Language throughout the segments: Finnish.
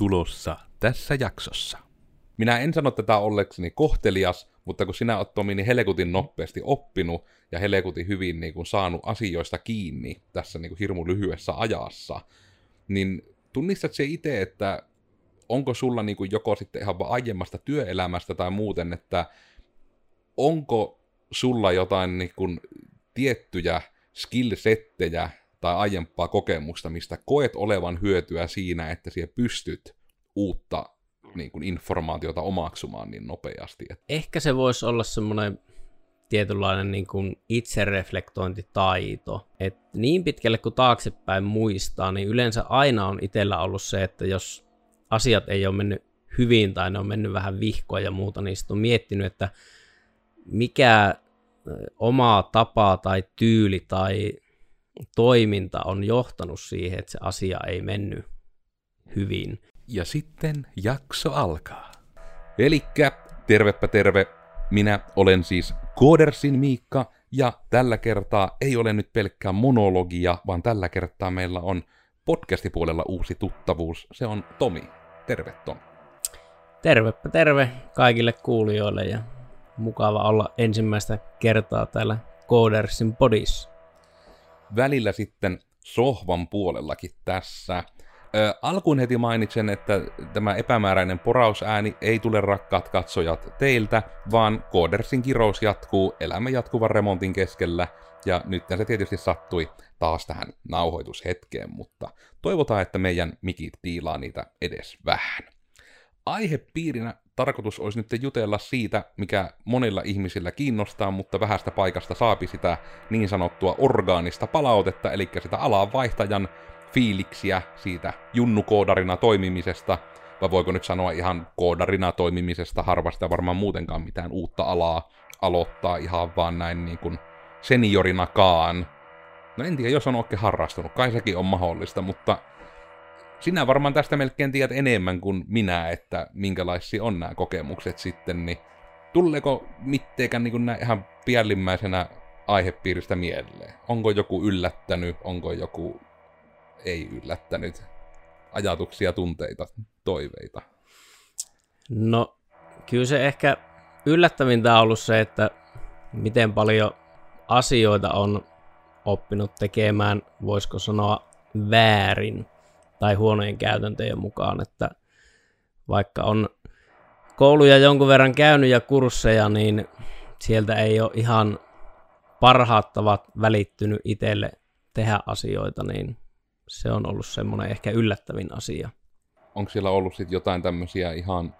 tulossa tässä jaksossa. Minä en sano tätä ollekseni kohtelias, mutta kun sinä olet Tomi niin helekutin nopeasti oppinut ja helekutin hyvin niin kuin, saanut asioista kiinni tässä niin kuin, hirmu lyhyessä ajassa, niin tunnistat se itse, että onko sulla niin kuin, joko sitten ihan vaan aiemmasta työelämästä tai muuten, että onko sulla jotain niin kuin, tiettyjä skillsettejä tai aiempaa kokemusta, mistä koet olevan hyötyä siinä, että siellä pystyt uutta niin kuin informaatiota omaksumaan niin nopeasti. Ehkä se voisi olla semmoinen tietynlainen niin kuin itsereflektointitaito. Et niin pitkälle kuin taaksepäin muistaa, niin yleensä aina on itsellä ollut se, että jos asiat ei ole mennyt hyvin tai ne on mennyt vähän vihkoa ja muuta, niin sitten on miettinyt, että mikä oma tapa tai tyyli tai toiminta on johtanut siihen, että se asia ei mennyt hyvin. Ja sitten jakso alkaa. Elikkä tervepä terve, minä olen siis Koodersin Miikka, ja tällä kertaa ei ole nyt pelkkää monologia, vaan tällä kertaa meillä on podcastipuolella uusi tuttavuus. Se on Tomi. Terve Tomi. Tervepä terve kaikille kuulijoille ja mukava olla ensimmäistä kertaa täällä Koodersin podissa. Välillä sitten sohvan puolellakin tässä. Ö, alkuun heti mainitsen, että tämä epämääräinen porausääni ei tule rakkaat katsojat teiltä, vaan Koodersin kirous jatkuu elämä jatkuvan remontin keskellä, ja nyt se tietysti sattui taas tähän nauhoitushetkeen, mutta toivotaan, että meidän mikit tiilaa niitä edes vähän. Aihepiirinä tarkoitus olisi nyt jutella siitä, mikä monilla ihmisillä kiinnostaa, mutta vähästä paikasta saapi sitä niin sanottua orgaanista palautetta, eli sitä alanvaihtajan fiiliksiä siitä junnukoodarina toimimisesta, vai voiko nyt sanoa ihan koodarina toimimisesta, harvasta varmaan muutenkaan mitään uutta alaa aloittaa ihan vaan näin niin kuin seniorinakaan. No en tiedä, jos on oikein harrastunut, kai sekin on mahdollista, mutta sinä varmaan tästä melkein tiedät enemmän kuin minä, että minkälaisia on nämä kokemukset sitten, niin tuleeko mitteekään niin näin ihan piällimmäisenä aihepiiristä mieleen? Onko joku yllättänyt, onko joku ei yllättänyt ajatuksia, tunteita, toiveita? No, kyllä se ehkä yllättävintä on ollut se, että miten paljon asioita on oppinut tekemään, voisiko sanoa väärin tai huonojen käytäntöjen mukaan, että vaikka on kouluja jonkun verran käynyt ja kursseja, niin sieltä ei ole ihan parhaat tavat välittynyt itselle tehdä asioita, niin se on ollut semmoinen ehkä yllättävin asia. Onko siellä ollut sitten jotain tämmöisiä ihan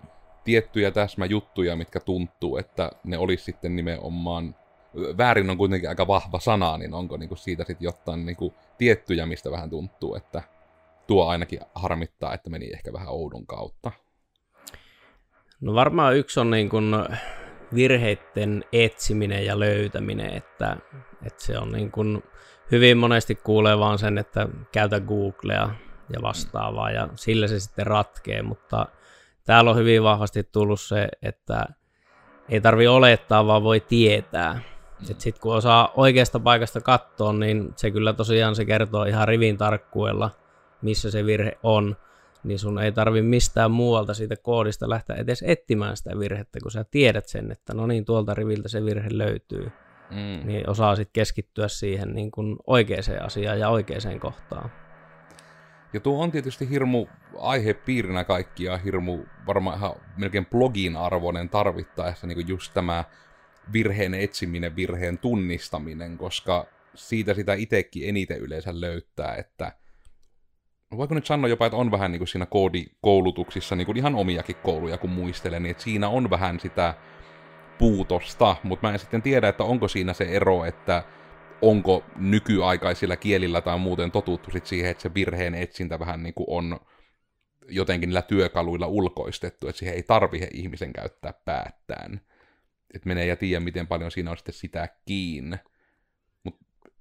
tiettyjä täsmäjuttuja, mitkä tuntuu, että ne olisi sitten nimenomaan, väärin on kuitenkin aika vahva sana, niin onko niinku siitä sitten jotain niinku tiettyjä, mistä vähän tuntuu, että tuo ainakin harmittaa, että meni ehkä vähän oudon kautta. No varmaan yksi on niin kuin virheiden etsiminen ja löytäminen, että, että se on niin kuin, hyvin monesti kuulee vaan sen, että käytä Googlea ja vastaavaa ja sillä se sitten ratkee, mutta täällä on hyvin vahvasti tullut se, että ei tarvi olettaa, vaan voi tietää. Sitten kun osaa oikeasta paikasta katsoa, niin se kyllä tosiaan se kertoo ihan rivin tarkkuudella, missä se virhe on, niin sun ei tarvi mistään muualta siitä koodista lähteä edes etsimään sitä virhettä, kun sä tiedät sen, että no niin, tuolta riviltä se virhe löytyy. Mm. Niin osaa sitten keskittyä siihen niin kuin oikeaan asiaan ja oikeaan kohtaan. Ja tuo on tietysti hirmu aihepiirinä kaikkia, hirmu varmaan ihan melkein blogin arvoinen tarvittaessa niin just tämä virheen etsiminen, virheen tunnistaminen, koska siitä sitä itsekin eniten yleensä löytää, että voiko nyt sanoa jopa, että on vähän niin kuin siinä koodikoulutuksissa niin kuin ihan omiakin kouluja, kun muistelen, niin että siinä on vähän sitä puutosta, mutta mä en sitten tiedä, että onko siinä se ero, että onko nykyaikaisilla kielillä tai muuten totuttu sit siihen, että se virheen etsintä vähän niin kuin on jotenkin niillä työkaluilla ulkoistettu, että siihen ei tarvitse ihmisen käyttää päättään. Että menee ja tiedä, miten paljon siinä on sitten sitä kiinni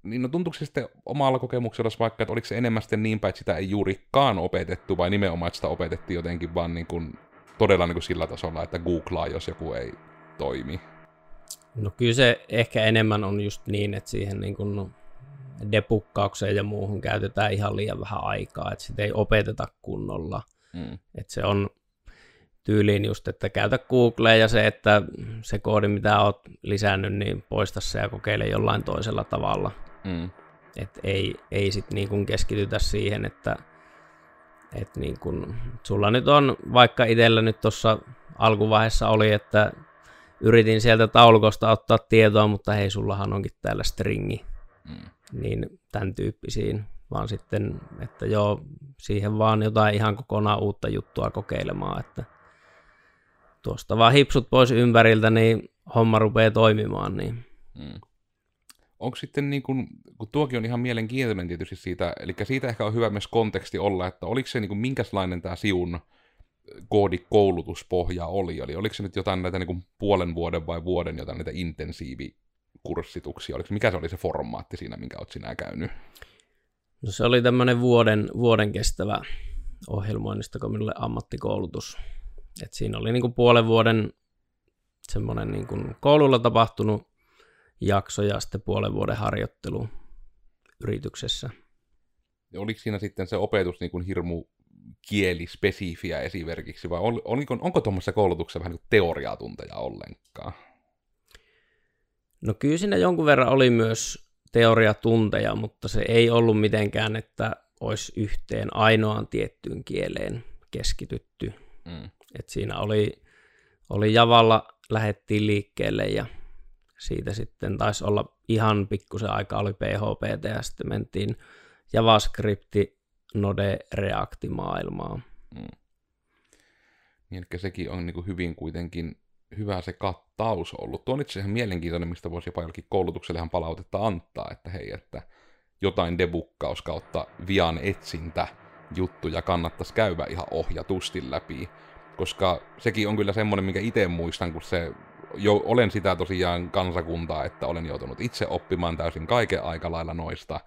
niin no tuntuuko se sitten omalla kokemuksella vaikka, että oliko se enemmän sitten niin päin, että sitä ei juurikaan opetettu, vai nimenomaan, että sitä opetettiin jotenkin vaan niin kuin, todella niin kuin sillä tasolla, että googlaa, jos joku ei toimi? No kyllä se ehkä enemmän on just niin, että siihen niin kuin depukkaukseen ja muuhun käytetään ihan liian vähän aikaa, että sitä ei opeteta kunnolla. Mm. Et se on tyyliin just, että käytä Googlea ja se, että se koodi, mitä oot lisännyt, niin poista se ja kokeile jollain toisella tavalla. Mm. Et ei, ei sit niin kuin keskitytä siihen, että et niin kun, sulla nyt on, vaikka itsellä nyt tuossa alkuvaiheessa oli, että yritin sieltä taulukosta ottaa tietoa, mutta hei, sullahan onkin täällä stringi. Mm. Niin tämän tyyppisiin, vaan sitten, että joo, siihen vaan jotain ihan kokonaan uutta juttua kokeilemaan, että tuosta vaan hipsut pois ympäriltä, niin homma rupeaa toimimaan. Niin. Mm. Onko sitten, niin kun, kun tuokin on ihan mielenkiintoinen tietysti siitä, eli siitä ehkä on hyvä myös konteksti olla, että oliko se niin kuin, minkälainen tämä Siun koodikoulutuspohja oli, eli oliko se nyt jotain näitä niin kuin puolen vuoden vai vuoden jotain näitä intensiivikurssituksia, oliko, mikä se oli se formaatti siinä, minkä olet sinä käynyt? No se oli tämmöinen vuoden, vuoden kestävä ohjelmoinnista minulle ammattikoulutus. Et siinä oli niin kuin puolen vuoden semmoinen niin kuin koululla tapahtunut jakso ja sitten puolen vuoden harjoittelu yrityksessä. Ja oliko siinä sitten se opetus niin kuin hirmu kielispesifiä esimerkiksi, vai oliko, onko tuommoisessa koulutuksessa vähän niin teoriaa tunteja ollenkaan? No kyllä siinä jonkun verran oli myös teoriatunteja, mutta se ei ollut mitenkään, että olisi yhteen ainoaan tiettyyn kieleen keskitytty. Mm. Et siinä oli, oli Javalla lähettiin liikkeelle ja siitä sitten taisi olla ihan pikkusen aika oli PHP ja sitten mentiin JavaScripti Node Reacti maailmaa. Mm. Niin, sekin on niin kuin hyvin kuitenkin hyvä se kattaus ollut. Tuo on itse ihan mielenkiintoinen, mistä voisi jopa jollekin koulutuksellehan palautetta antaa, että hei, että jotain debukkaus kautta vian etsintä juttuja kannattaisi käydä ihan ohjatusti läpi, koska sekin on kyllä semmoinen, minkä itse muistan, kun se jo, olen sitä tosiaan kansakuntaa, että olen joutunut itse oppimaan täysin kaiken aika lailla noista,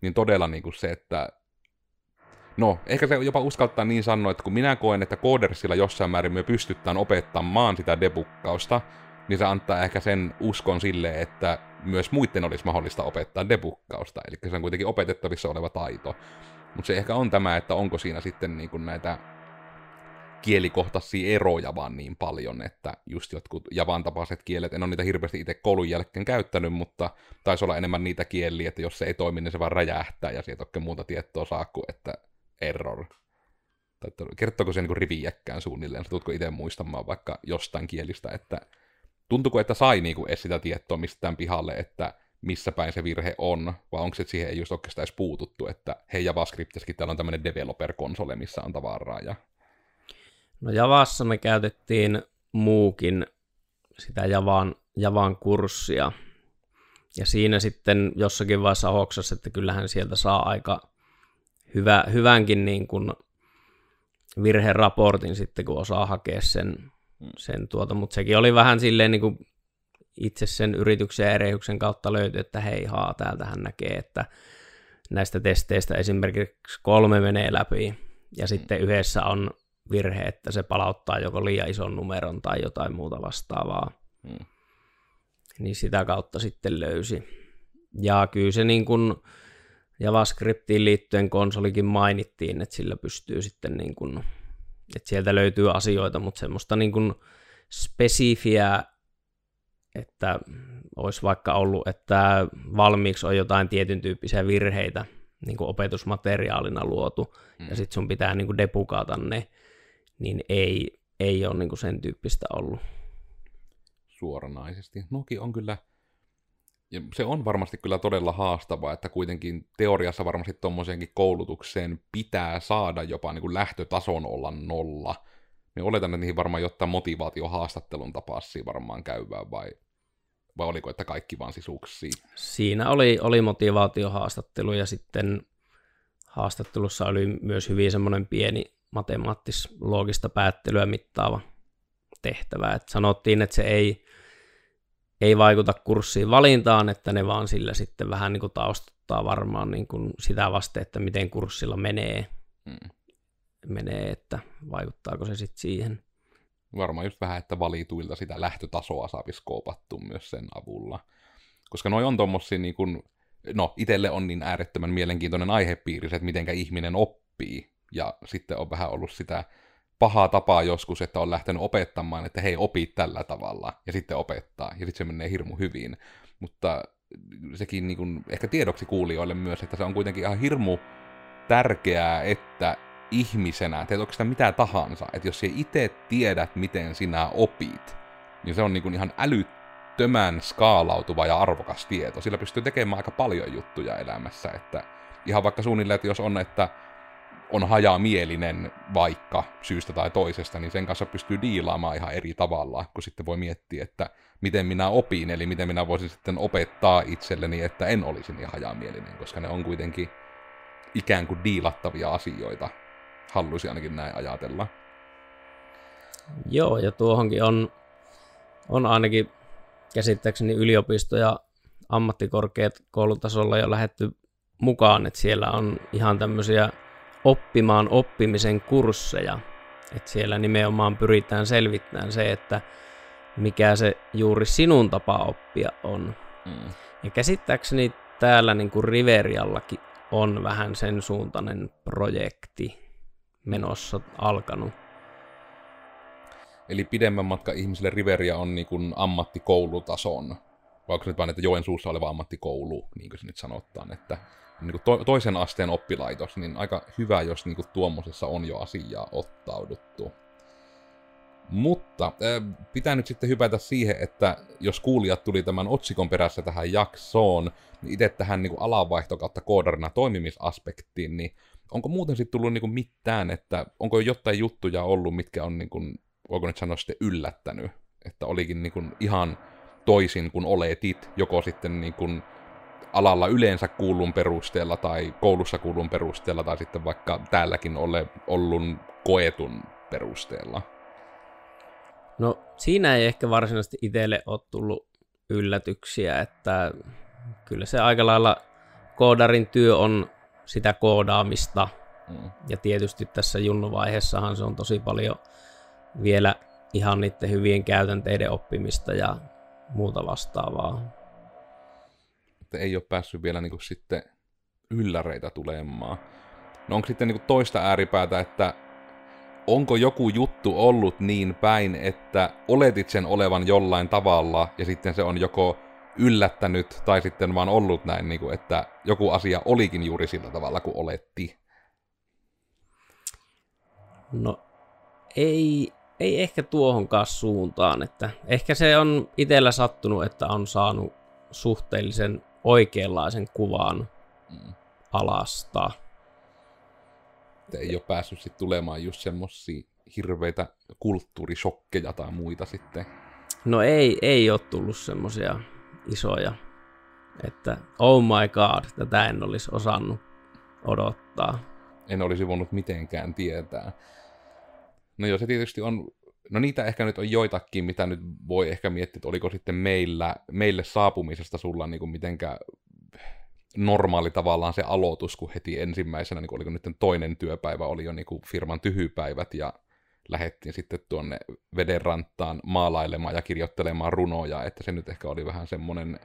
niin todella niin kuin se, että No, ehkä se jopa uskaltaa niin sanoa, että kun minä koen, että koodersilla jossain määrin me pystytään opettamaan sitä debukkausta, niin se antaa ehkä sen uskon sille, että myös muiden olisi mahdollista opettaa debukkausta. Eli se on kuitenkin opetettavissa oleva taito. Mutta se ehkä on tämä, että onko siinä sitten niin kuin näitä kielikohtaisia eroja vaan niin paljon, että just jotkut javan tapaiset kielet, en ole niitä hirveästi itse koulun jälkeen käyttänyt, mutta taisi olla enemmän niitä kieliä, että jos se ei toimi, niin se vaan räjähtää ja sieltä oikein muuta tietoa saa kuin, että error. Tai kertooko se niin riviäkkään suunnilleen, sä tuutko itse muistamaan vaikka jostain kielistä, että tuntuuko, että sai niin kuin edes sitä tietoa mistään pihalle, että missä päin se virhe on, vai onko se, että siihen ei just oikeastaan edes puututtu, että hei JavaScriptissakin täällä on tämmöinen developer-konsole, missä on tavaraa. Ja... No Javassa me käytettiin muukin sitä Javan, Javan kurssia, ja siinä sitten jossakin vaiheessa hoksassa, että kyllähän sieltä saa aika hyvä, hyvänkin niin kuin virheraportin sitten, kun osaa hakea sen, sen tuota, mutta sekin oli vähän silleen niin kuin itse sen yrityksen ja erehyksen kautta löytyi, että hei haa, täältä hän näkee, että näistä testeistä esimerkiksi kolme menee läpi, ja sitten yhdessä on virhe, että se palauttaa joko liian ison numeron tai jotain muuta vastaavaa. Hmm. Niin sitä kautta sitten löysi. Ja kyllä se niin kuin, JavaScriptiin liittyen konsolikin mainittiin, että sillä pystyy sitten niin kuin, että sieltä löytyy asioita, mutta semmoista niin kuin spesifiä, että olisi vaikka ollut, että valmiiksi on jotain tietyn tyyppisiä virheitä niin kuin opetusmateriaalina luotu, mm. ja sitten sun pitää niin kuin depukata ne, niin ei, ei ole niin kuin sen tyyppistä ollut. Suoranaisesti. Noki on kyllä ja se on varmasti kyllä todella haastavaa, että kuitenkin teoriassa varmasti tuommoiseenkin koulutukseen pitää saada jopa niin kuin lähtötason olla nolla. Me oletan, että niihin varmaan jotain motivaatiohaastattelun tapassia varmaan käyvää, vai, vai oliko, että kaikki vaan sisuksia? Siinä oli, oli motivaatiohaastattelu, ja sitten haastattelussa oli myös hyvin semmoinen pieni matemaattis-loogista päättelyä mittaava tehtävä. Et sanottiin, että se ei ei vaikuta kurssiin valintaan, että ne vaan sillä sitten vähän niin kuin taustuttaa varmaan niin kuin sitä vasten, että miten kurssilla menee, hmm. menee, että vaikuttaako se sitten siihen. Varmaan just vähän, että valituilta sitä lähtötasoa saa skoopattu myös sen avulla. Koska noi on tommosia niin kuin, no itelle on niin äärettömän mielenkiintoinen aihepiiri, että mitenkä ihminen oppii ja sitten on vähän ollut sitä pahaa tapaa joskus, että on lähtenyt opettamaan, että hei, opi tällä tavalla, ja sitten opettaa, ja sitten se menee hirmu hyvin. Mutta sekin niin kuin, ehkä tiedoksi kuulijoille myös, että se on kuitenkin ihan hirmu tärkeää, että ihmisenä, teet sitä mitä tahansa, että jos sä itse tiedät, miten sinä opit, niin se on niin kuin ihan älyttömän skaalautuva ja arvokas tieto. Sillä pystyy tekemään aika paljon juttuja elämässä, että ihan vaikka suunnilleen, että jos on, että on hajamielinen vaikka syystä tai toisesta, niin sen kanssa pystyy diilaamaan ihan eri tavalla, kun sitten voi miettiä, että miten minä opin, eli miten minä voisin sitten opettaa itselleni, että en olisi niin hajamielinen, koska ne on kuitenkin ikään kuin diilattavia asioita, haluaisin ainakin näin ajatella. Joo, ja tuohonkin on, on ainakin käsittääkseni yliopisto- ja ammattikorkeakoulutasolla jo lähetty mukaan, että siellä on ihan tämmöisiä oppimaan oppimisen kursseja. Että siellä nimenomaan pyritään selvittämään se, että mikä se juuri sinun tapa oppia on. Mm. Ja käsittääkseni täällä niin kuin Riveriallakin on vähän sen suuntainen projekti menossa alkanut. Eli pidemmän matka ihmisille Riveria on niin kuin ammattikoulutason, vai onko nyt vain, että Joensuussa oleva ammattikoulu, niin kuin se nyt sanotaan, että niin to, toisen asteen oppilaitos, niin aika hyvä, jos niin kuin tuommoisessa on jo asiaa ottauduttu. Mutta äh, pitää nyt sitten hypätä siihen, että jos kuulijat tuli tämän otsikon perässä tähän jaksoon, niin itse tähän niin alanvaihto kautta koodarina toimimisaspektiin, niin onko muuten sitten tullut niin kuin mitään, että onko jotain juttuja ollut, mitkä on, niin kuin, voiko nyt sanoa sitten yllättänyt, että olikin niin kuin ihan toisin kuin oletit, joko sitten niin kuin alalla yleensä kuulun perusteella tai koulussa kuulun perusteella tai sitten vaikka täälläkin ole ollut koetun perusteella? No siinä ei ehkä varsinaisesti itselle ole tullut yllätyksiä, että kyllä se aika lailla koodarin työ on sitä koodaamista. Mm. Ja tietysti tässä junnuvaiheessahan se on tosi paljon vielä ihan niiden hyvien käytänteiden oppimista ja muuta vastaavaa että ei ole päässyt vielä niin kuin sitten ylläreitä tulemaan. No onko sitten niin kuin toista ääripäätä, että onko joku juttu ollut niin päin, että oletit sen olevan jollain tavalla, ja sitten se on joko yllättänyt, tai sitten vaan ollut näin, niin kuin, että joku asia olikin juuri sillä tavalla kuin oletti? No, ei, ei ehkä tuohonkaan suuntaan, että ehkä se on itsellä sattunut, että on saanut suhteellisen oikeanlaisen kuvan mm. alasta. Että ei ole päässyt sit tulemaan just semmosia hirveitä kulttuurishokkeja tai muita sitten. No ei, ei ole tullut semmosia isoja, että oh my god, tätä en olisi osannut odottaa. En olisi voinut mitenkään tietää. No joo, se tietysti on No niitä ehkä nyt on joitakin, mitä nyt voi ehkä miettiä, että oliko sitten meillä, meille saapumisesta sulla niin kuin mitenkä normaali tavallaan se aloitus, kun heti ensimmäisenä, niin kuin oliko nyt toinen työpäivä, oli jo niin kuin firman tyhypäivät ja lähettiin sitten tuonne vedenranttaan maalailemaan ja kirjoittelemaan runoja, että se nyt ehkä oli vähän semmoinen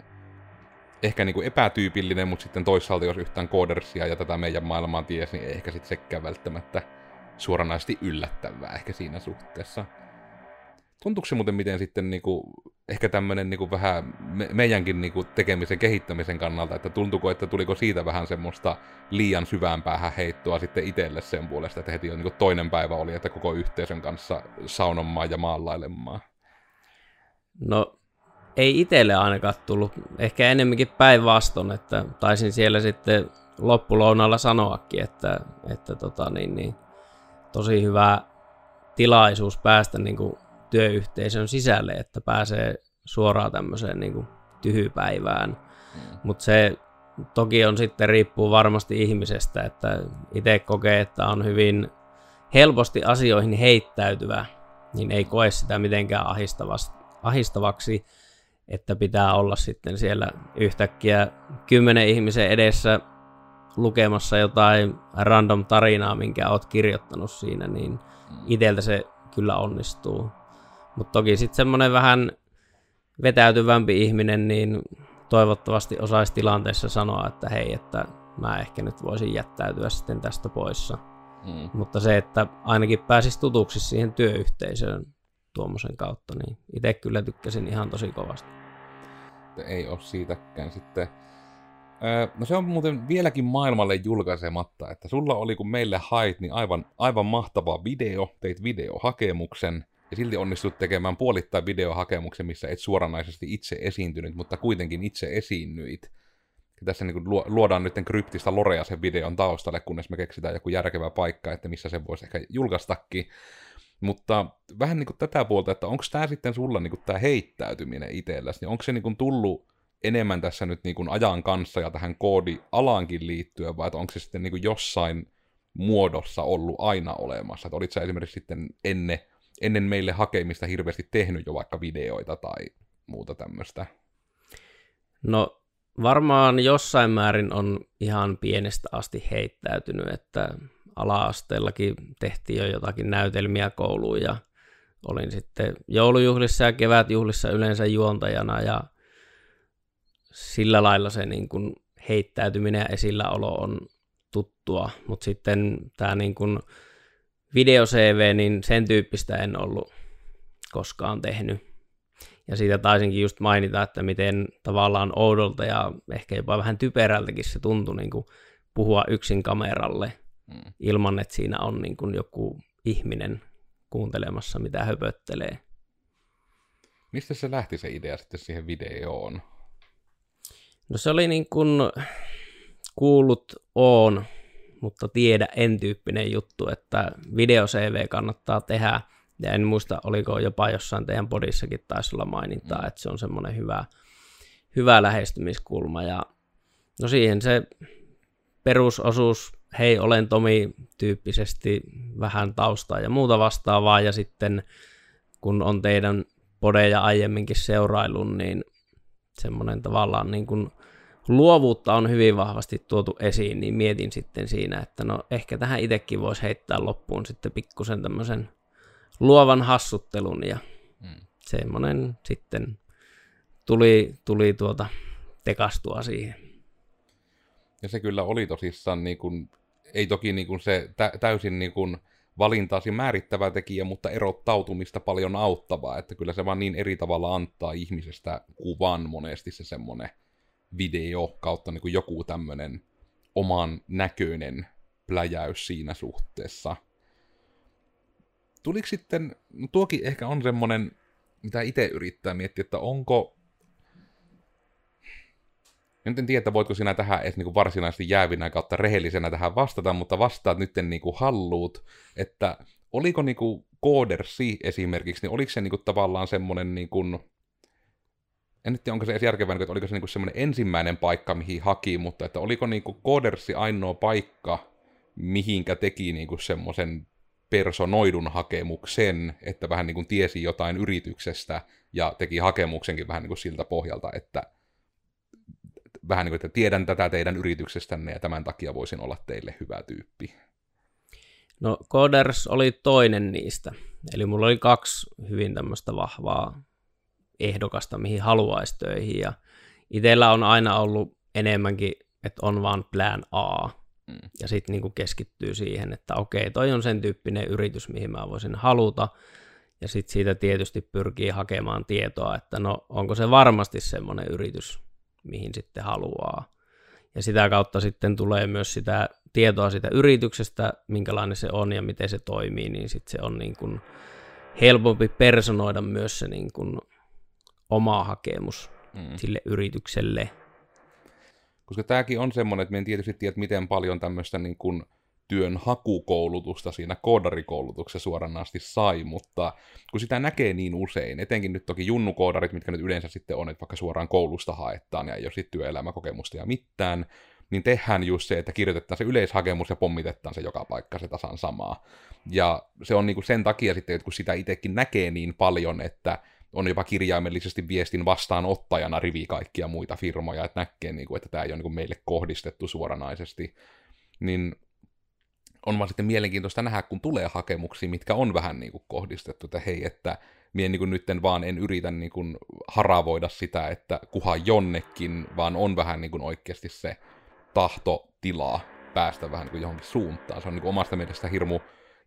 ehkä niin kuin epätyypillinen, mutta sitten toisaalta jos yhtään koodersia ja tätä meidän maailmaa tiesi, niin ei ehkä sitten sekään välttämättä suoranaisesti yllättävää ehkä siinä suhteessa. Tuntuuko se muuten miten sitten niinku, ehkä tämmöinen niinku vähän me, meidänkin niinku tekemisen kehittämisen kannalta, että tuntuuko, että tuliko siitä vähän semmoista liian syvään päähän heittoa sitten itselle sen puolesta, että heti niinku toinen päivä oli, että koko yhteisön kanssa saunomaan ja maalailemaan? No ei itselle ainakaan tullut, ehkä enemmänkin päinvastoin, että taisin siellä sitten loppulounalla sanoakin, että, että tota, niin, niin, tosi hyvä tilaisuus päästä niin kuin työyhteisön sisälle, että pääsee suoraan tämmöiseen niin kuin tyhypäivään. Mm. Mutta se toki on sitten riippuu varmasti ihmisestä, että itse kokee, että on hyvin helposti asioihin heittäytyvä, niin ei koe sitä mitenkään ahistavaksi, että pitää olla sitten siellä yhtäkkiä kymmenen ihmisen edessä lukemassa jotain random tarinaa, minkä oot kirjoittanut siinä, niin mm. iteltä se kyllä onnistuu. Mutta toki sitten semmoinen vähän vetäytyvämpi ihminen, niin toivottavasti osaisi tilanteessa sanoa, että hei, että mä ehkä nyt voisin jättäytyä sitten tästä poissa. Mm. Mutta se, että ainakin pääsisi tutuksi siihen työyhteisöön tuommoisen kautta, niin itse kyllä tykkäsin ihan tosi kovasti. Ei ole siitäkään sitten. Öö, no se on muuten vieläkin maailmalle julkaisematta, että sulla oli kun meille hait, niin aivan, aivan mahtava video, teit videohakemuksen, ja silti onnistut tekemään puolittain videohakemuksen, missä et suoranaisesti itse esiintynyt, mutta kuitenkin itse esiinnyit. Ja tässä niin luodaan nyt kryptistä lorea sen videon taustalle, kunnes me keksitään joku järkevä paikka, että missä se voisi ehkä julkaistakin. Mutta vähän niin kuin tätä puolta, että onko tämä sitten sulla niin kuin tämä heittäytyminen itselläsi, niin onko se niin kuin tullut enemmän tässä nyt niin kuin ajan kanssa ja tähän koodialaankin liittyen, vai onko se sitten niin kuin jossain muodossa ollut aina olemassa? Että olit sä esimerkiksi sitten ennen, ennen meille hakemista hirveästi tehnyt jo vaikka videoita tai muuta tämmöistä? No varmaan jossain määrin on ihan pienestä asti heittäytynyt, että ala-asteellakin tehtiin jo jotakin näytelmiä kouluun ja olin sitten joulujuhlissa ja kevätjuhlissa yleensä juontajana ja sillä lailla se niin kuin heittäytyminen ja esilläolo on tuttua, mutta sitten tämä niin kuin video-CV, niin sen tyyppistä en ollut koskaan tehnyt. Ja siitä taisinkin just mainita, että miten tavallaan oudolta ja ehkä jopa vähän typerältäkin se tuntui niin kuin puhua yksin kameralle mm. ilman, että siinä on niin kuin joku ihminen kuuntelemassa, mitä höpöttelee. Mistä se lähti se idea sitten siihen videoon? No se oli niin kuin kuullut on, mutta tiedä en tyyppinen juttu, että video CV kannattaa tehdä. Ja en muista, oliko jopa jossain teidän podissakin taisi olla mainintaa, mm. että se on semmoinen hyvä, hyvä lähestymiskulma. Ja no siihen se perusosuus, hei olen Tomi tyyppisesti vähän taustaa ja muuta vastaavaa. Ja sitten kun on teidän podeja aiemminkin seurailun, niin semmoinen tavallaan niin kuin luovuutta on hyvin vahvasti tuotu esiin, niin mietin sitten siinä, että no ehkä tähän itsekin voisi heittää loppuun sitten pikkusen tämmöisen luovan hassuttelun ja mm. semmoinen sitten tuli, tuli tuota tekastua siihen. Ja se kyllä oli tosissaan, niin kuin, ei toki niin kuin se tä, täysin niin kuin valintaasi määrittävä tekijä, mutta erottautumista paljon auttavaa, että kyllä se vaan niin eri tavalla antaa ihmisestä kuvan monesti se semmoinen video kautta niin kuin joku tämmöinen oman näköinen pläjäys siinä suhteessa. Tuliko sitten, no tuokin ehkä on semmoinen, mitä itse yrittää miettiä, että onko nyt en tiedä, voitko sinä tähän edes niin varsinaisesti jäävinä kautta rehellisenä tähän vastata, mutta vastaat nyt niin kuin halluut, että oliko niin kuin Codersi esimerkiksi, niin oliko se niin kuin tavallaan semmoinen niin kuin, en tiedä, onko se edes järkevää, että oliko se niin semmoinen ensimmäinen paikka, mihin haki, mutta että oliko niin kuin Codersi ainoa paikka, mihinkä teki niin semmoisen personoidun hakemuksen, että vähän niin kuin tiesi jotain yrityksestä ja teki hakemuksenkin vähän niin kuin siltä pohjalta, että vähän niin kuin, että tiedän tätä teidän yrityksestänne ja tämän takia voisin olla teille hyvä tyyppi. No Coders oli toinen niistä. Eli mulla oli kaksi hyvin tämmöistä vahvaa ehdokasta, mihin haluaisi töihin. Ja itsellä on aina ollut enemmänkin, että on vaan plan A. Mm. Ja sitten niinku keskittyy siihen, että okei, toi on sen tyyppinen yritys, mihin mä voisin haluta. Ja sitten siitä tietysti pyrkii hakemaan tietoa, että no onko se varmasti semmoinen yritys, mihin sitten haluaa. Ja sitä kautta sitten tulee myös sitä tietoa sitä yrityksestä, minkälainen se on ja miten se toimii, niin sitten se on niin kuin helpompi personoida myös se niin kuin oma hakemus mm. sille yritykselle. Koska tämäkin on semmoinen, että me en tietysti tiedä, miten paljon tämmöistä niin kuin työn hakukoulutusta siinä koodarikoulutuksessa suoranaisesti sai, mutta kun sitä näkee niin usein, etenkin nyt toki junnukoodarit, mitkä nyt yleensä sitten on, että vaikka suoraan koulusta haetaan ja ei ole sitten työelämäkokemusta ja mitään, niin tehdään just se, että kirjoitetaan se yleishakemus ja pommitetaan se joka paikka se tasan samaa. Ja se on niinku sen takia sitten, että kun sitä itsekin näkee niin paljon, että on jopa kirjaimellisesti viestin vastaanottajana rivi kaikkia muita firmoja, että näkee, niinku, että tämä ei ole niinku meille kohdistettu suoranaisesti, niin on vaan sitten mielenkiintoista nähdä, kun tulee hakemuksia, mitkä on vähän niin kuin kohdistettu, että hei, että mie niin kuin nytten vaan en yritä niin kuin haravoida sitä, että kuha jonnekin, vaan on vähän niin kuin oikeasti se tahtotila päästä vähän niin kuin johonkin suuntaan. Se on niin kuin omasta mielestä hirmu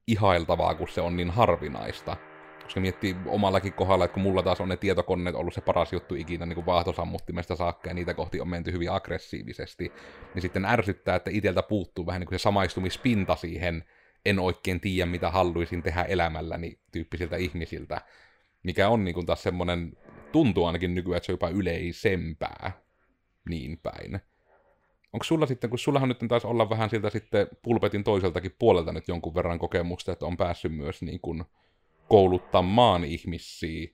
ihailtavaa, kun se on niin harvinaista. Koska miettii omallakin kohdalla, että kun mulla taas on ne tietokoneet ollut se paras juttu ikinä niin kuin vaahtosammuttimesta saakka ja niitä kohti on menty hyvin aggressiivisesti, niin sitten ärsyttää, että iteltä puuttuu vähän niin kuin se samaistumispinta siihen, en oikein tiedä, mitä haluaisin tehdä elämälläni tyyppisiltä ihmisiltä, mikä on niin kuin taas semmoinen, tuntuu ainakin nykyään, että se on jopa yleisempää niin päin. Onko sulla sitten, kun sullahan nyt taisi olla vähän siltä sitten pulpetin toiseltakin puolelta nyt jonkun verran kokemusta, että on päässyt myös niin kuin kouluttamaan ihmisiä,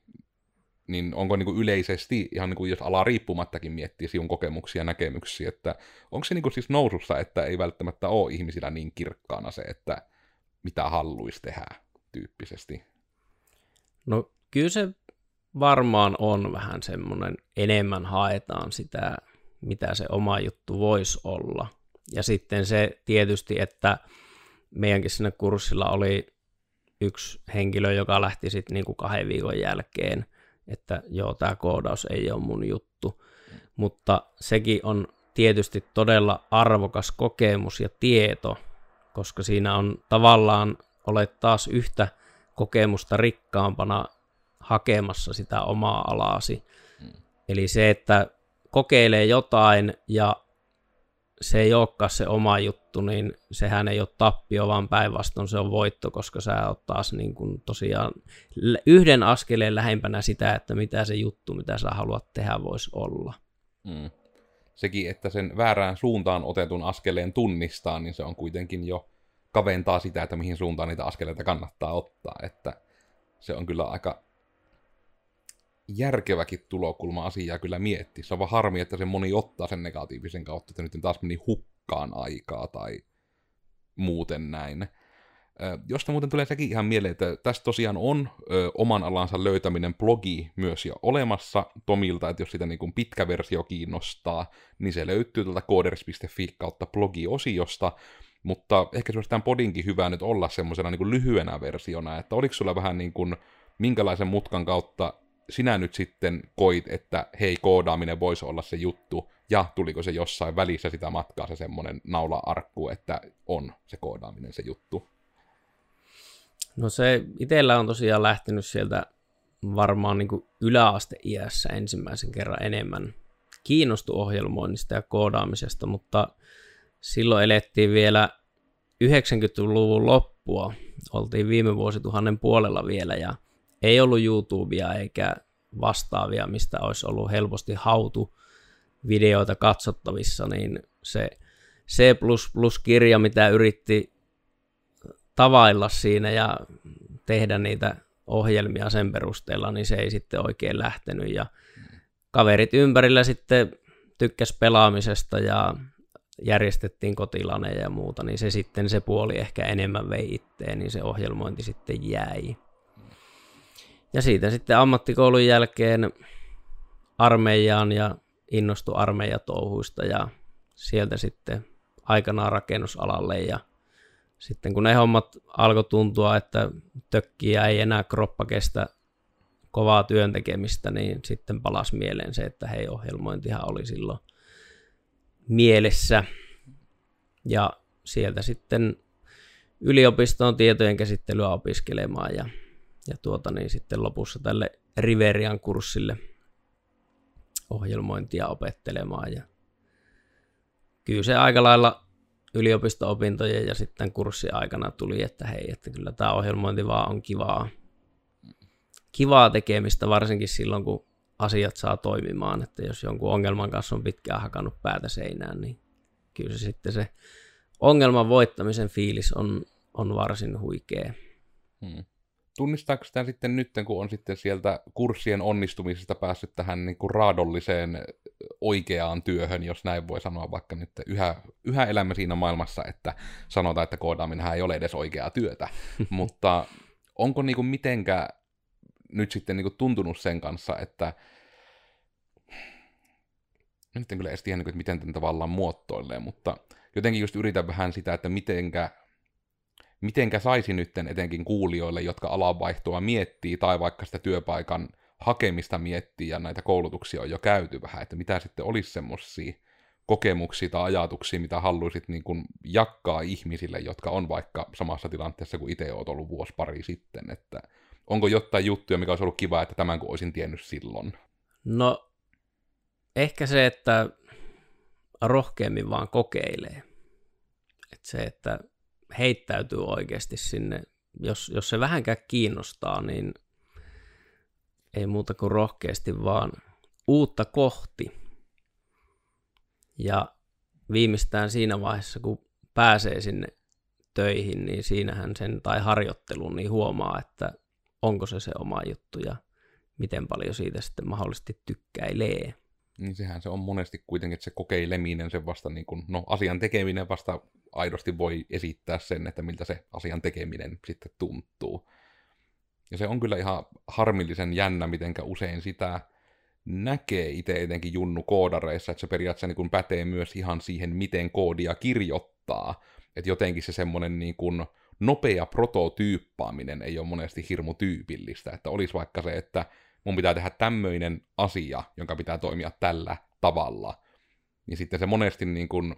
niin onko niin kuin yleisesti, ihan niin kuin jos alaa riippumattakin miettii sinun kokemuksia ja näkemyksiä, että onko se niin kuin siis nousussa, että ei välttämättä ole ihmisillä niin kirkkaana se, että mitä haluaisi tehdä tyyppisesti? No kyllä se varmaan on vähän semmoinen, enemmän haetaan sitä, mitä se oma juttu voisi olla. Ja sitten se tietysti, että meidänkin sinne kurssilla oli yksi henkilö, joka lähti sitten niinku kahden viikon jälkeen, että joo, tämä koodaus ei ole mun juttu. Mutta sekin on tietysti todella arvokas kokemus ja tieto, koska siinä on tavallaan olet taas yhtä kokemusta rikkaampana hakemassa sitä omaa alaasi. Mm. Eli se, että kokeilee jotain ja se ei olekaan se oma juttu, niin sehän ei ole tappio, vaan päinvastoin se on voitto, koska sä oot taas niin kuin tosiaan yhden askeleen lähempänä sitä, että mitä se juttu, mitä sä haluat tehdä, voisi olla. Mm. Sekin, että sen väärään suuntaan otetun askeleen tunnistaa, niin se on kuitenkin jo kaventaa sitä, että mihin suuntaan niitä askeleita kannattaa ottaa. Että se on kyllä aika järkeväkin tulokulma asiaa kyllä miettiä. Se on vaan harmi, että se moni ottaa sen negatiivisen kautta, että nyt taas meni hukkaan aikaa tai muuten näin. Josta muuten tulee sekin ihan mieleen, että tässä tosiaan on ö, oman alansa löytäminen blogi myös jo olemassa Tomilta, että jos sitä niin kuin pitkä versio kiinnostaa, niin se löytyy tuolta coders.fi kautta blogiosiosta, mutta ehkä se olisi tämän podinkin hyvä nyt olla semmoisena niin lyhyenä versiona, että oliko sulla vähän niin kuin, minkälaisen mutkan kautta sinä nyt sitten koit, että hei, koodaaminen voisi olla se juttu, ja tuliko se jossain välissä sitä matkaa se semmoinen naula-arkku, että on se koodaaminen se juttu? No se itsellä on tosiaan lähtenyt sieltä varmaan niin kuin yläasteiässä ensimmäisen kerran enemmän kiinnostu ohjelmoinnista ja koodaamisesta, mutta silloin elettiin vielä 90-luvun loppua, oltiin viime vuosituhannen puolella vielä ja ei ollut YouTubea eikä vastaavia, mistä olisi ollut helposti hautu videoita katsottavissa, niin se C++-kirja, mitä yritti tavailla siinä ja tehdä niitä ohjelmia sen perusteella, niin se ei sitten oikein lähtenyt. Ja kaverit ympärillä sitten tykkäs pelaamisesta ja järjestettiin kotilaneja ja muuta, niin se sitten se puoli ehkä enemmän vei itteen, niin se ohjelmointi sitten jäi. Ja siitä sitten ammattikoulun jälkeen armeijaan ja innostu armeijatouhuista ja sieltä sitten aikanaan rakennusalalle ja sitten kun ne hommat alkoi tuntua, että tökkiä ei enää kroppa kestä kovaa työntekemistä, niin sitten palas mieleen se, että hei, ohjelmointihan oli silloin mielessä. Ja sieltä sitten yliopistoon tietojen käsittelyä opiskelemaan ja ja tuota, niin sitten lopussa tälle Riverian kurssille ohjelmointia opettelemaan. Ja kyllä se aika lailla yliopisto-opintojen ja sitten kurssin aikana tuli, että hei, että kyllä tämä ohjelmointi vaan on kivaa, kivaa tekemistä, varsinkin silloin, kun asiat saa toimimaan, että jos jonkun ongelman kanssa on pitkään hakannut päätä seinään, niin kyllä se sitten se ongelman voittamisen fiilis on, on varsin huikea. Hmm tunnistaako sitä sitten nyt, kun on sitten sieltä kurssien onnistumisesta päässyt tähän niin kuin raadolliseen oikeaan työhön, jos näin voi sanoa, vaikka nyt yhä, yhä elämme siinä maailmassa, että sanotaan, että koodaaminen ei ole edes oikeaa työtä, mutta onko niin kuin mitenkä nyt sitten niin kuin tuntunut sen kanssa, että nyt en kyllä edes tiedä, niin että miten tämän tavallaan muotoilee, mutta jotenkin just yritän vähän sitä, että mitenkä mitenkä saisi nytten etenkin kuulijoille, jotka alanvaihtoa miettii tai vaikka sitä työpaikan hakemista miettii ja näitä koulutuksia on jo käyty vähän, että mitä sitten olisi semmoisia kokemuksia tai ajatuksia, mitä haluaisit niin kuin jakaa ihmisille, jotka on vaikka samassa tilanteessa kuin itse olet ollut vuosi pari sitten, että onko jotain juttuja, mikä olisi ollut kiva, että tämän kun olisin tiennyt silloin? No, ehkä se, että rohkeammin vaan kokeilee. Että se, että heittäytyy oikeasti sinne, jos, jos se vähänkään kiinnostaa, niin ei muuta kuin rohkeasti vaan uutta kohti. Ja viimeistään siinä vaiheessa, kun pääsee sinne töihin, niin siinähän sen, tai harjoitteluun, niin huomaa, että onko se se oma juttu ja miten paljon siitä sitten mahdollisesti tykkäilee. Niin sehän se on monesti kuitenkin, että se kokeileminen, se vasta niin kuin, no asian tekeminen vasta aidosti voi esittää sen, että miltä se asian tekeminen sitten tuntuu. Ja se on kyllä ihan harmillisen jännä, mitenkä usein sitä näkee itse etenkin junnu koodareissa, että se periaatteessa niin kuin pätee myös ihan siihen, miten koodia kirjoittaa. Että jotenkin se semmoinen niin kuin nopea prototyyppaaminen ei ole monesti hirmu tyypillistä. Että olisi vaikka se, että mun pitää tehdä tämmöinen asia, jonka pitää toimia tällä tavalla. Niin sitten se monesti niin kuin,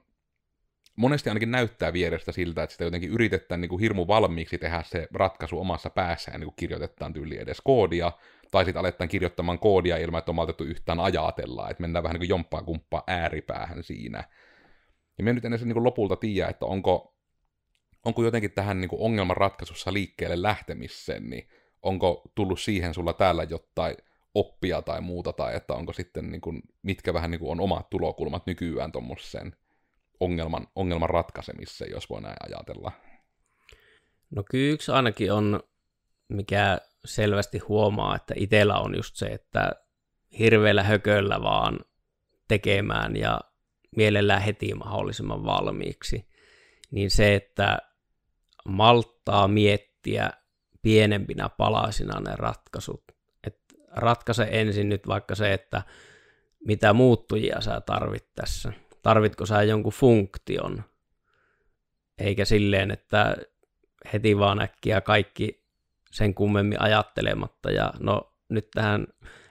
monesti ainakin näyttää vierestä siltä, että sitä jotenkin yritetään niin kuin hirmu valmiiksi tehdä se ratkaisu omassa päässä, ennen kuin kirjoitetaan tyyli edes koodia, tai sitten aletaan kirjoittamaan koodia ilman, että on maltettu yhtään ajatella, että mennään vähän niin kuin jomppaa kumppaa ääripäähän siinä. Ja me nyt ennen niin kuin lopulta tiedä, että onko, onko jotenkin tähän niin kuin ongelmanratkaisussa liikkeelle lähtemiseen, niin onko tullut siihen sulla täällä jotain oppia tai muuta, tai että onko sitten, niin kuin, mitkä vähän niin kuin on omat tulokulmat nykyään tuommoiseen ongelman, ongelman ratkaisemiseen, jos voi näin ajatella? No kyllä yksi ainakin on, mikä selvästi huomaa, että itsellä on just se, että hirveällä hököllä vaan tekemään ja mielellään heti mahdollisimman valmiiksi, niin se, että malttaa miettiä pienempinä palasina ne ratkaisut. Et ratkaise ensin nyt vaikka se, että mitä muuttujia sä tarvit tässä. Tarvitko sä jonkun funktion, eikä silleen, että heti vaan äkkiä kaikki sen kummemmin ajattelematta. Ja no nyt tähän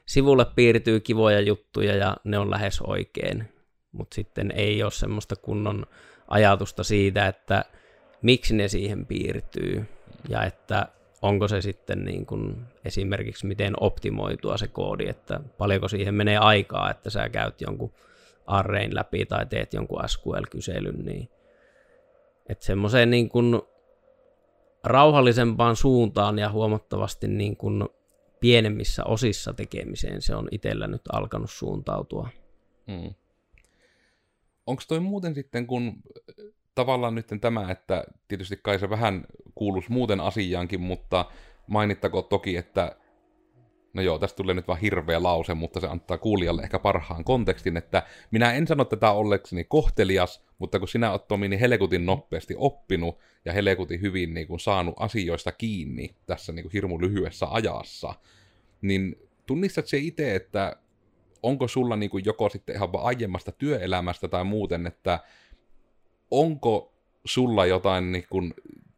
sivulle piirtyy kivoja juttuja ja ne on lähes oikein, mutta sitten ei ole semmoista kunnon ajatusta siitä, että miksi ne siihen piirtyy ja että onko se sitten niin kuin esimerkiksi miten optimoitua se koodi, että paljonko siihen menee aikaa, että sä käyt jonkun arrayn läpi tai teet jonkun SQL-kyselyn, niin että semmoiseen niin kuin rauhallisempaan suuntaan ja huomattavasti niin kuin pienemmissä osissa tekemiseen se on itsellä nyt alkanut suuntautua. Hmm. Onko toi muuten sitten, kun tavallaan nyt tämä, että tietysti kai se vähän kuuluisi muuten asiaankin, mutta mainittako toki, että no joo, tästä tulee nyt vaan hirveä lause, mutta se antaa kuulijalle ehkä parhaan kontekstin, että minä en sano tätä ollekseni kohtelias, mutta kun sinä olet Tomi niin helekutin nopeasti oppinut ja helekutin hyvin niin kuin, saanut asioista kiinni tässä niin kuin, hirmu lyhyessä ajassa, niin tunnistat se itse, että onko sulla niin kuin, joko sitten ihan aiemmasta työelämästä tai muuten, että onko sulla jotain niin kuin,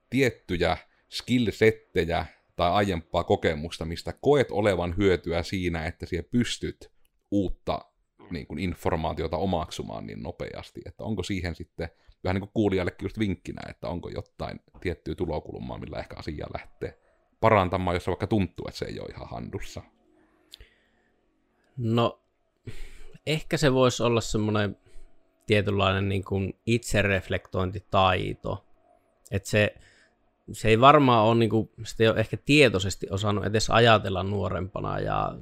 tiettyjä skillsettejä tai aiempaa kokemusta, mistä koet olevan hyötyä siinä, että siellä pystyt uutta niin kuin informaatiota omaksumaan niin nopeasti, että onko siihen sitten vähän niin kuin kuulijallekin just vinkkinä, että onko jotain tiettyä tulokulmaa, millä ehkä asiaa lähtee parantamaan, jos vaikka tuntuu, että se ei ole ihan handussa. No, ehkä se voisi olla semmoinen tietynlainen niin kuin itsereflektointitaito. Että se, se ei varmaan ole, niin kuin, sitä ei ole ehkä tietoisesti osannut edes ajatella nuorempana ja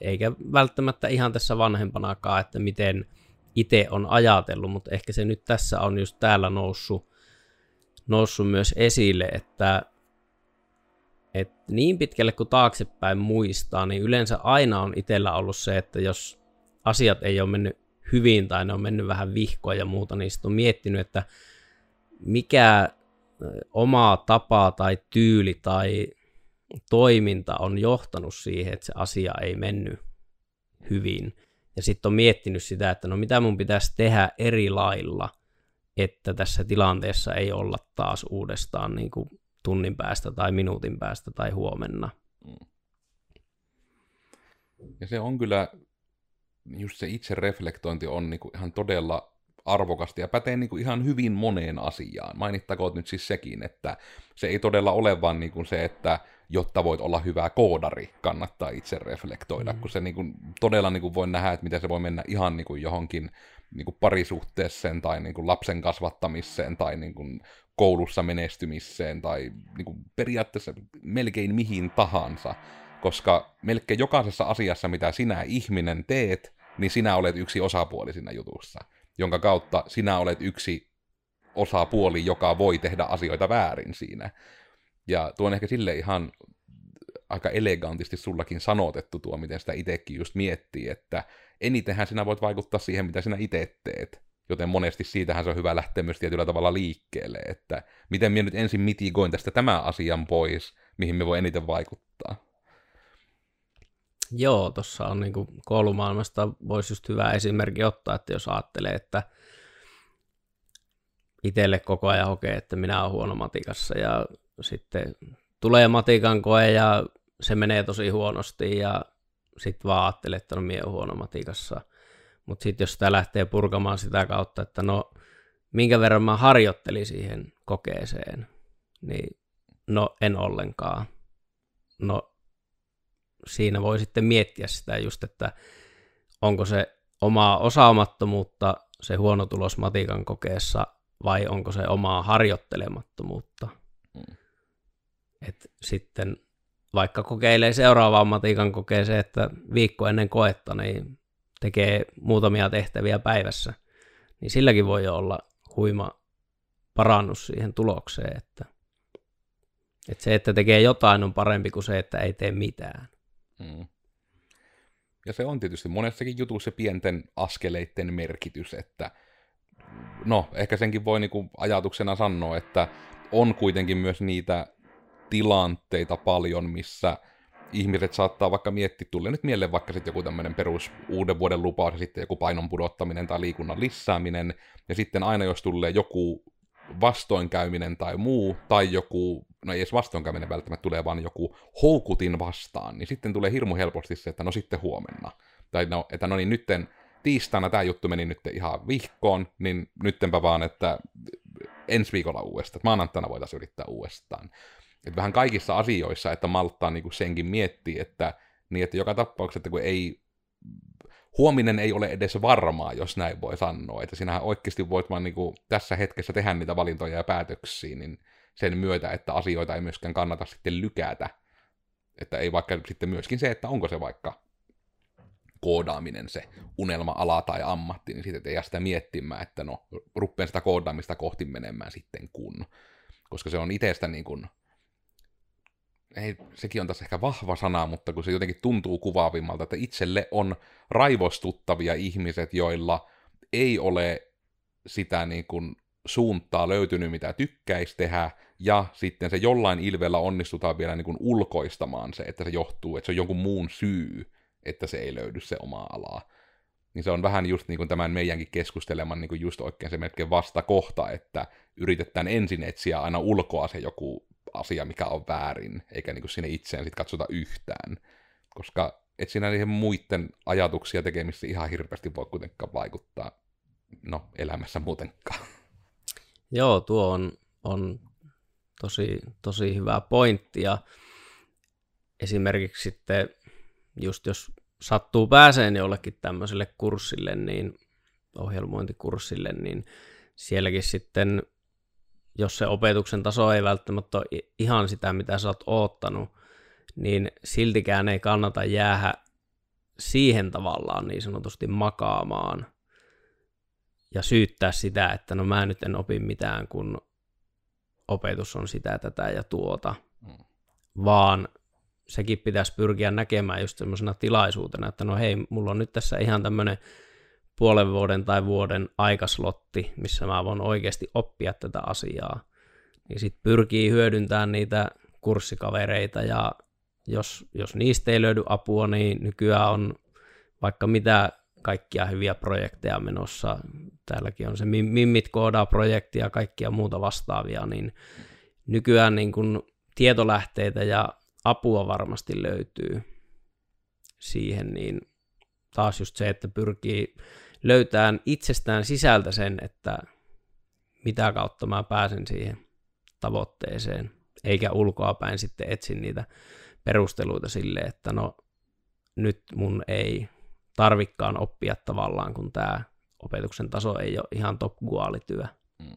eikä välttämättä ihan tässä vanhempanakaan, että miten itse on ajatellut, mutta ehkä se nyt tässä on just täällä noussut, noussut myös esille, että, että niin pitkälle kuin taaksepäin muistaa, niin yleensä aina on itsellä ollut se, että jos asiat ei ole mennyt hyvin tai ne on mennyt vähän vihkoa ja muuta, niin sitten on miettinyt, että mikä oma tapa tai tyyli tai toiminta on johtanut siihen, että se asia ei mennyt hyvin. Ja sitten on miettinyt sitä, että no mitä mun pitäisi tehdä eri lailla, että tässä tilanteessa ei olla taas uudestaan niin kuin tunnin päästä tai minuutin päästä tai huomenna. Mm. Ja se on kyllä just se itse reflektointi on niinku ihan todella arvokasta ja pätee niin kuin ihan hyvin moneen asiaan. Mainittakoon nyt siis sekin, että se ei todella ole vaan niin kuin se, että jotta voit olla hyvä koodari, kannattaa itse reflektoida, mm. kun se niin kuin, todella niin kuin voi nähdä, että miten se voi mennä ihan niin kuin johonkin niin kuin parisuhteeseen tai niin kuin lapsen kasvattamiseen tai niin kuin koulussa menestymiseen tai niin kuin periaatteessa melkein mihin tahansa, koska melkein jokaisessa asiassa, mitä sinä ihminen teet, niin sinä olet yksi osapuoli siinä jutussa, jonka kautta sinä olet yksi osapuoli, joka voi tehdä asioita väärin siinä. Ja tuo on ehkä sille ihan aika elegantisti sullakin sanotettu tuo, miten sitä itsekin just miettii, että enitenhän sinä voit vaikuttaa siihen, mitä sinä itse teet. Joten monesti siitähän se on hyvä lähteä myös tietyllä tavalla liikkeelle, että miten minä nyt ensin mitigoin tästä tämän asian pois, mihin me voi eniten vaikuttaa. Joo, tuossa on niin koulumaailmasta voisi just hyvä esimerkki ottaa, että jos ajattelee, että itselle koko ajan hokee, että minä olen huono matikassa ja sitten tulee matikan koe ja se menee tosi huonosti ja sitten vaan ajattelee, että no minä olen huono matikassa. Mutta sitten jos sitä lähtee purkamaan sitä kautta, että no minkä verran mä harjoittelin siihen kokeeseen, niin no en ollenkaan. No siinä voi sitten miettiä sitä just, että onko se omaa osaamattomuutta se huono tulos matikan kokeessa vai onko se omaa harjoittelemattomuutta. Mm. Et sitten vaikka kokeilee seuraavaan matikan kokeeseen, että viikko ennen koetta niin tekee muutamia tehtäviä päivässä, niin silläkin voi olla huima parannus siihen tulokseen, että, että se, että tekee jotain on parempi kuin se, että ei tee mitään. Mm. Ja se on tietysti monessakin jutussa pienten askeleiden merkitys, että no, ehkä senkin voi niinku ajatuksena sanoa, että on kuitenkin myös niitä tilanteita paljon, missä ihmiset saattaa vaikka miettiä, tulee nyt mieleen vaikka sitten joku tämmöinen perus uuden vuoden lupaus ja sitten joku painon pudottaminen tai liikunnan lisääminen, ja sitten aina jos tulee joku vastoinkäyminen tai muu, tai joku, no ei edes vastoinkäyminen välttämättä tulee, vaan joku houkutin vastaan, niin sitten tulee hirmu helposti se, että no sitten huomenna. Tai no, että no niin nytten tiistaina tämä juttu meni nyt ihan vihkoon, niin nyttenpä vaan, että ensi viikolla uudestaan, että maanantaina voitaisiin yrittää uudestaan. Että vähän kaikissa asioissa, että malttaa niin senkin miettiä, että, niin että joka tapauksessa, että kun ei, huominen ei ole edes varmaa, jos näin voi sanoa, että sinähän oikeasti voit vaan niin kuin tässä hetkessä tehdä niitä valintoja ja päätöksiä, niin sen myötä, että asioita ei myöskään kannata sitten lykätä. Että ei vaikka sitten myöskin se, että onko se vaikka koodaaminen se unelma-ala tai ammatti, niin sitten ei jää sitä miettimään, että no, ruppeen sitä koodaamista kohti menemään sitten kun. Koska se on itsestä niin kuin ei, sekin on tässä ehkä vahva sana, mutta kun se jotenkin tuntuu kuvaavimmalta, että itselle on raivostuttavia ihmiset, joilla ei ole sitä niin kuin suuntaa löytynyt, mitä tykkäisi tehdä, ja sitten se jollain ilveellä onnistutaan vielä niin kuin ulkoistamaan se, että se johtuu, että se on jonkun muun syy, että se ei löydy se oma alaa. Niin se on vähän just niin kuin tämän meidänkin keskusteleman niin kuin just oikein se melkein vastakohta, että yritetään ensin etsiä aina ulkoa se joku asia, mikä on väärin, eikä niin kuin sinne itseään sit katsota yhtään. Koska et siinä niihin muiden ajatuksia tekemistä ihan hirveästi voi kuitenkaan vaikuttaa no, elämässä muutenkaan. Joo, tuo on, on tosi, tosi hyvä pointti ja esimerkiksi sitten just jos sattuu pääseen jollekin tämmöiselle kurssille, niin ohjelmointikurssille, niin sielläkin sitten jos se opetuksen taso ei välttämättä ole ihan sitä, mitä sä oot oottanut, niin siltikään ei kannata jäädä siihen tavallaan niin sanotusti makaamaan ja syyttää sitä, että no mä nyt en opi mitään, kun opetus on sitä, tätä ja tuota, mm. vaan sekin pitäisi pyrkiä näkemään just semmoisena tilaisuutena, että no hei, mulla on nyt tässä ihan tämmöinen puolen vuoden tai vuoden aikaslotti, missä mä voin oikeasti oppia tätä asiaa. Niin sitten pyrkii hyödyntämään niitä kurssikavereita ja jos, jos niistä ei löydy apua, niin nykyään on vaikka mitä kaikkia hyviä projekteja menossa. Täälläkin on se Mimmit koodaa projekti ja kaikkia muuta vastaavia, niin nykyään niin kun tietolähteitä ja apua varmasti löytyy siihen, niin taas just se, että pyrkii löytää itsestään sisältä sen, että mitä kautta mä pääsen siihen tavoitteeseen, eikä ulkoa päin sitten etsin niitä perusteluita sille, että no nyt mun ei tarvikkaan oppia tavallaan, kun tämä opetuksen taso ei ole ihan top. Mm.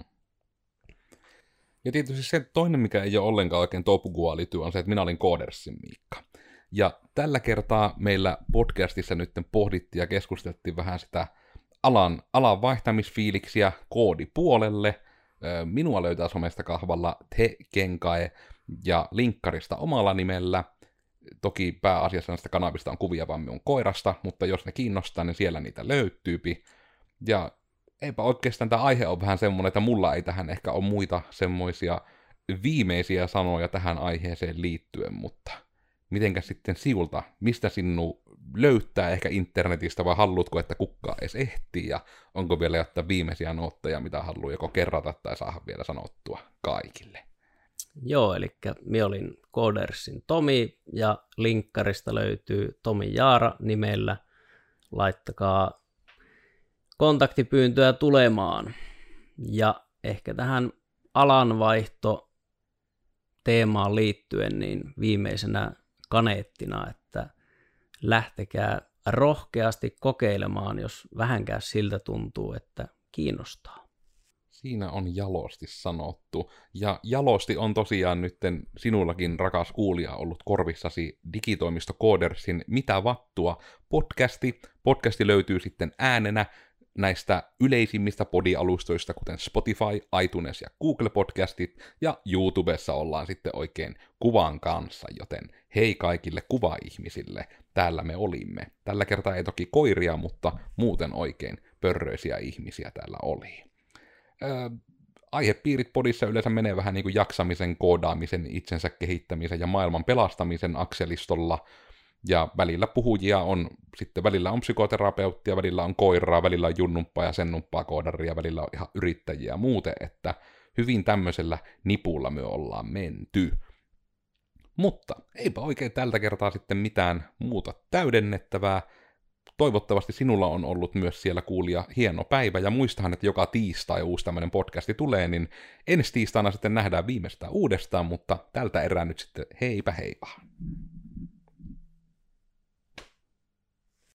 Ja tietysti se toinen, mikä ei ole ollenkaan oikein top työ, on se, että minä olin Koodersin Miikka. Ja tällä kertaa meillä podcastissa nyt pohdittiin ja keskusteltiin vähän sitä alan, alan vaihtamisfiiliksiä koodipuolelle. Minua löytää somesta kahvalla Te Kenkae ja linkkarista omalla nimellä. Toki pääasiassa näistä kanavista on kuvia vaan minun koirasta, mutta jos ne kiinnostaa, niin siellä niitä löytyypi. Ja eipä oikeastaan tämä aihe on vähän semmoinen, että mulla ei tähän ehkä ole muita semmoisia viimeisiä sanoja tähän aiheeseen liittyen, mutta mitenkä sitten siulta, mistä sinun löytää ehkä internetistä vai haluatko, että kukkaa edes ehtii ja onko vielä jotain viimeisiä nootteja, mitä haluaa joko kerrata tai saada vielä sanottua kaikille? Joo, eli minä olin Codersin Tomi ja linkkarista löytyy Tomi Jaara nimellä. Laittakaa kontaktipyyntöä tulemaan. Ja ehkä tähän alanvaihto teemaan liittyen, niin viimeisenä kaneettina, että lähtekää rohkeasti kokeilemaan, jos vähänkään siltä tuntuu, että kiinnostaa. Siinä on jalosti sanottu. Ja jalosti on tosiaan nytten sinullakin, rakas kuulija, ollut korvissasi digitoimisto Codersin Mitä vattua podcasti. Podcasti löytyy sitten äänenä näistä yleisimmistä podialustoista, kuten Spotify, iTunes ja Google Podcastit, ja YouTubessa ollaan sitten oikein kuvan kanssa, joten hei kaikille kuva-ihmisille, täällä me olimme. Tällä kertaa ei toki koiria, mutta muuten oikein pörröisiä ihmisiä täällä oli. Öö, aihepiirit podissa yleensä menee vähän niin kuin jaksamisen, koodaamisen, itsensä kehittämisen ja maailman pelastamisen akselistolla, ja välillä puhujia on, sitten välillä on psykoterapeuttia, välillä on koiraa, välillä on junnumpaa ja sennumpaa koodaria, välillä on ihan yrittäjiä muuten, että hyvin tämmöisellä nipulla me ollaan menty. Mutta eipä oikein tältä kertaa sitten mitään muuta täydennettävää. Toivottavasti sinulla on ollut myös siellä kuulia hieno päivä, ja muistahan, että joka tiistai uusi tämmöinen podcasti tulee, niin ensi tiistaina sitten nähdään viimeistään uudestaan, mutta tältä erää nyt sitten heipä hei vaan.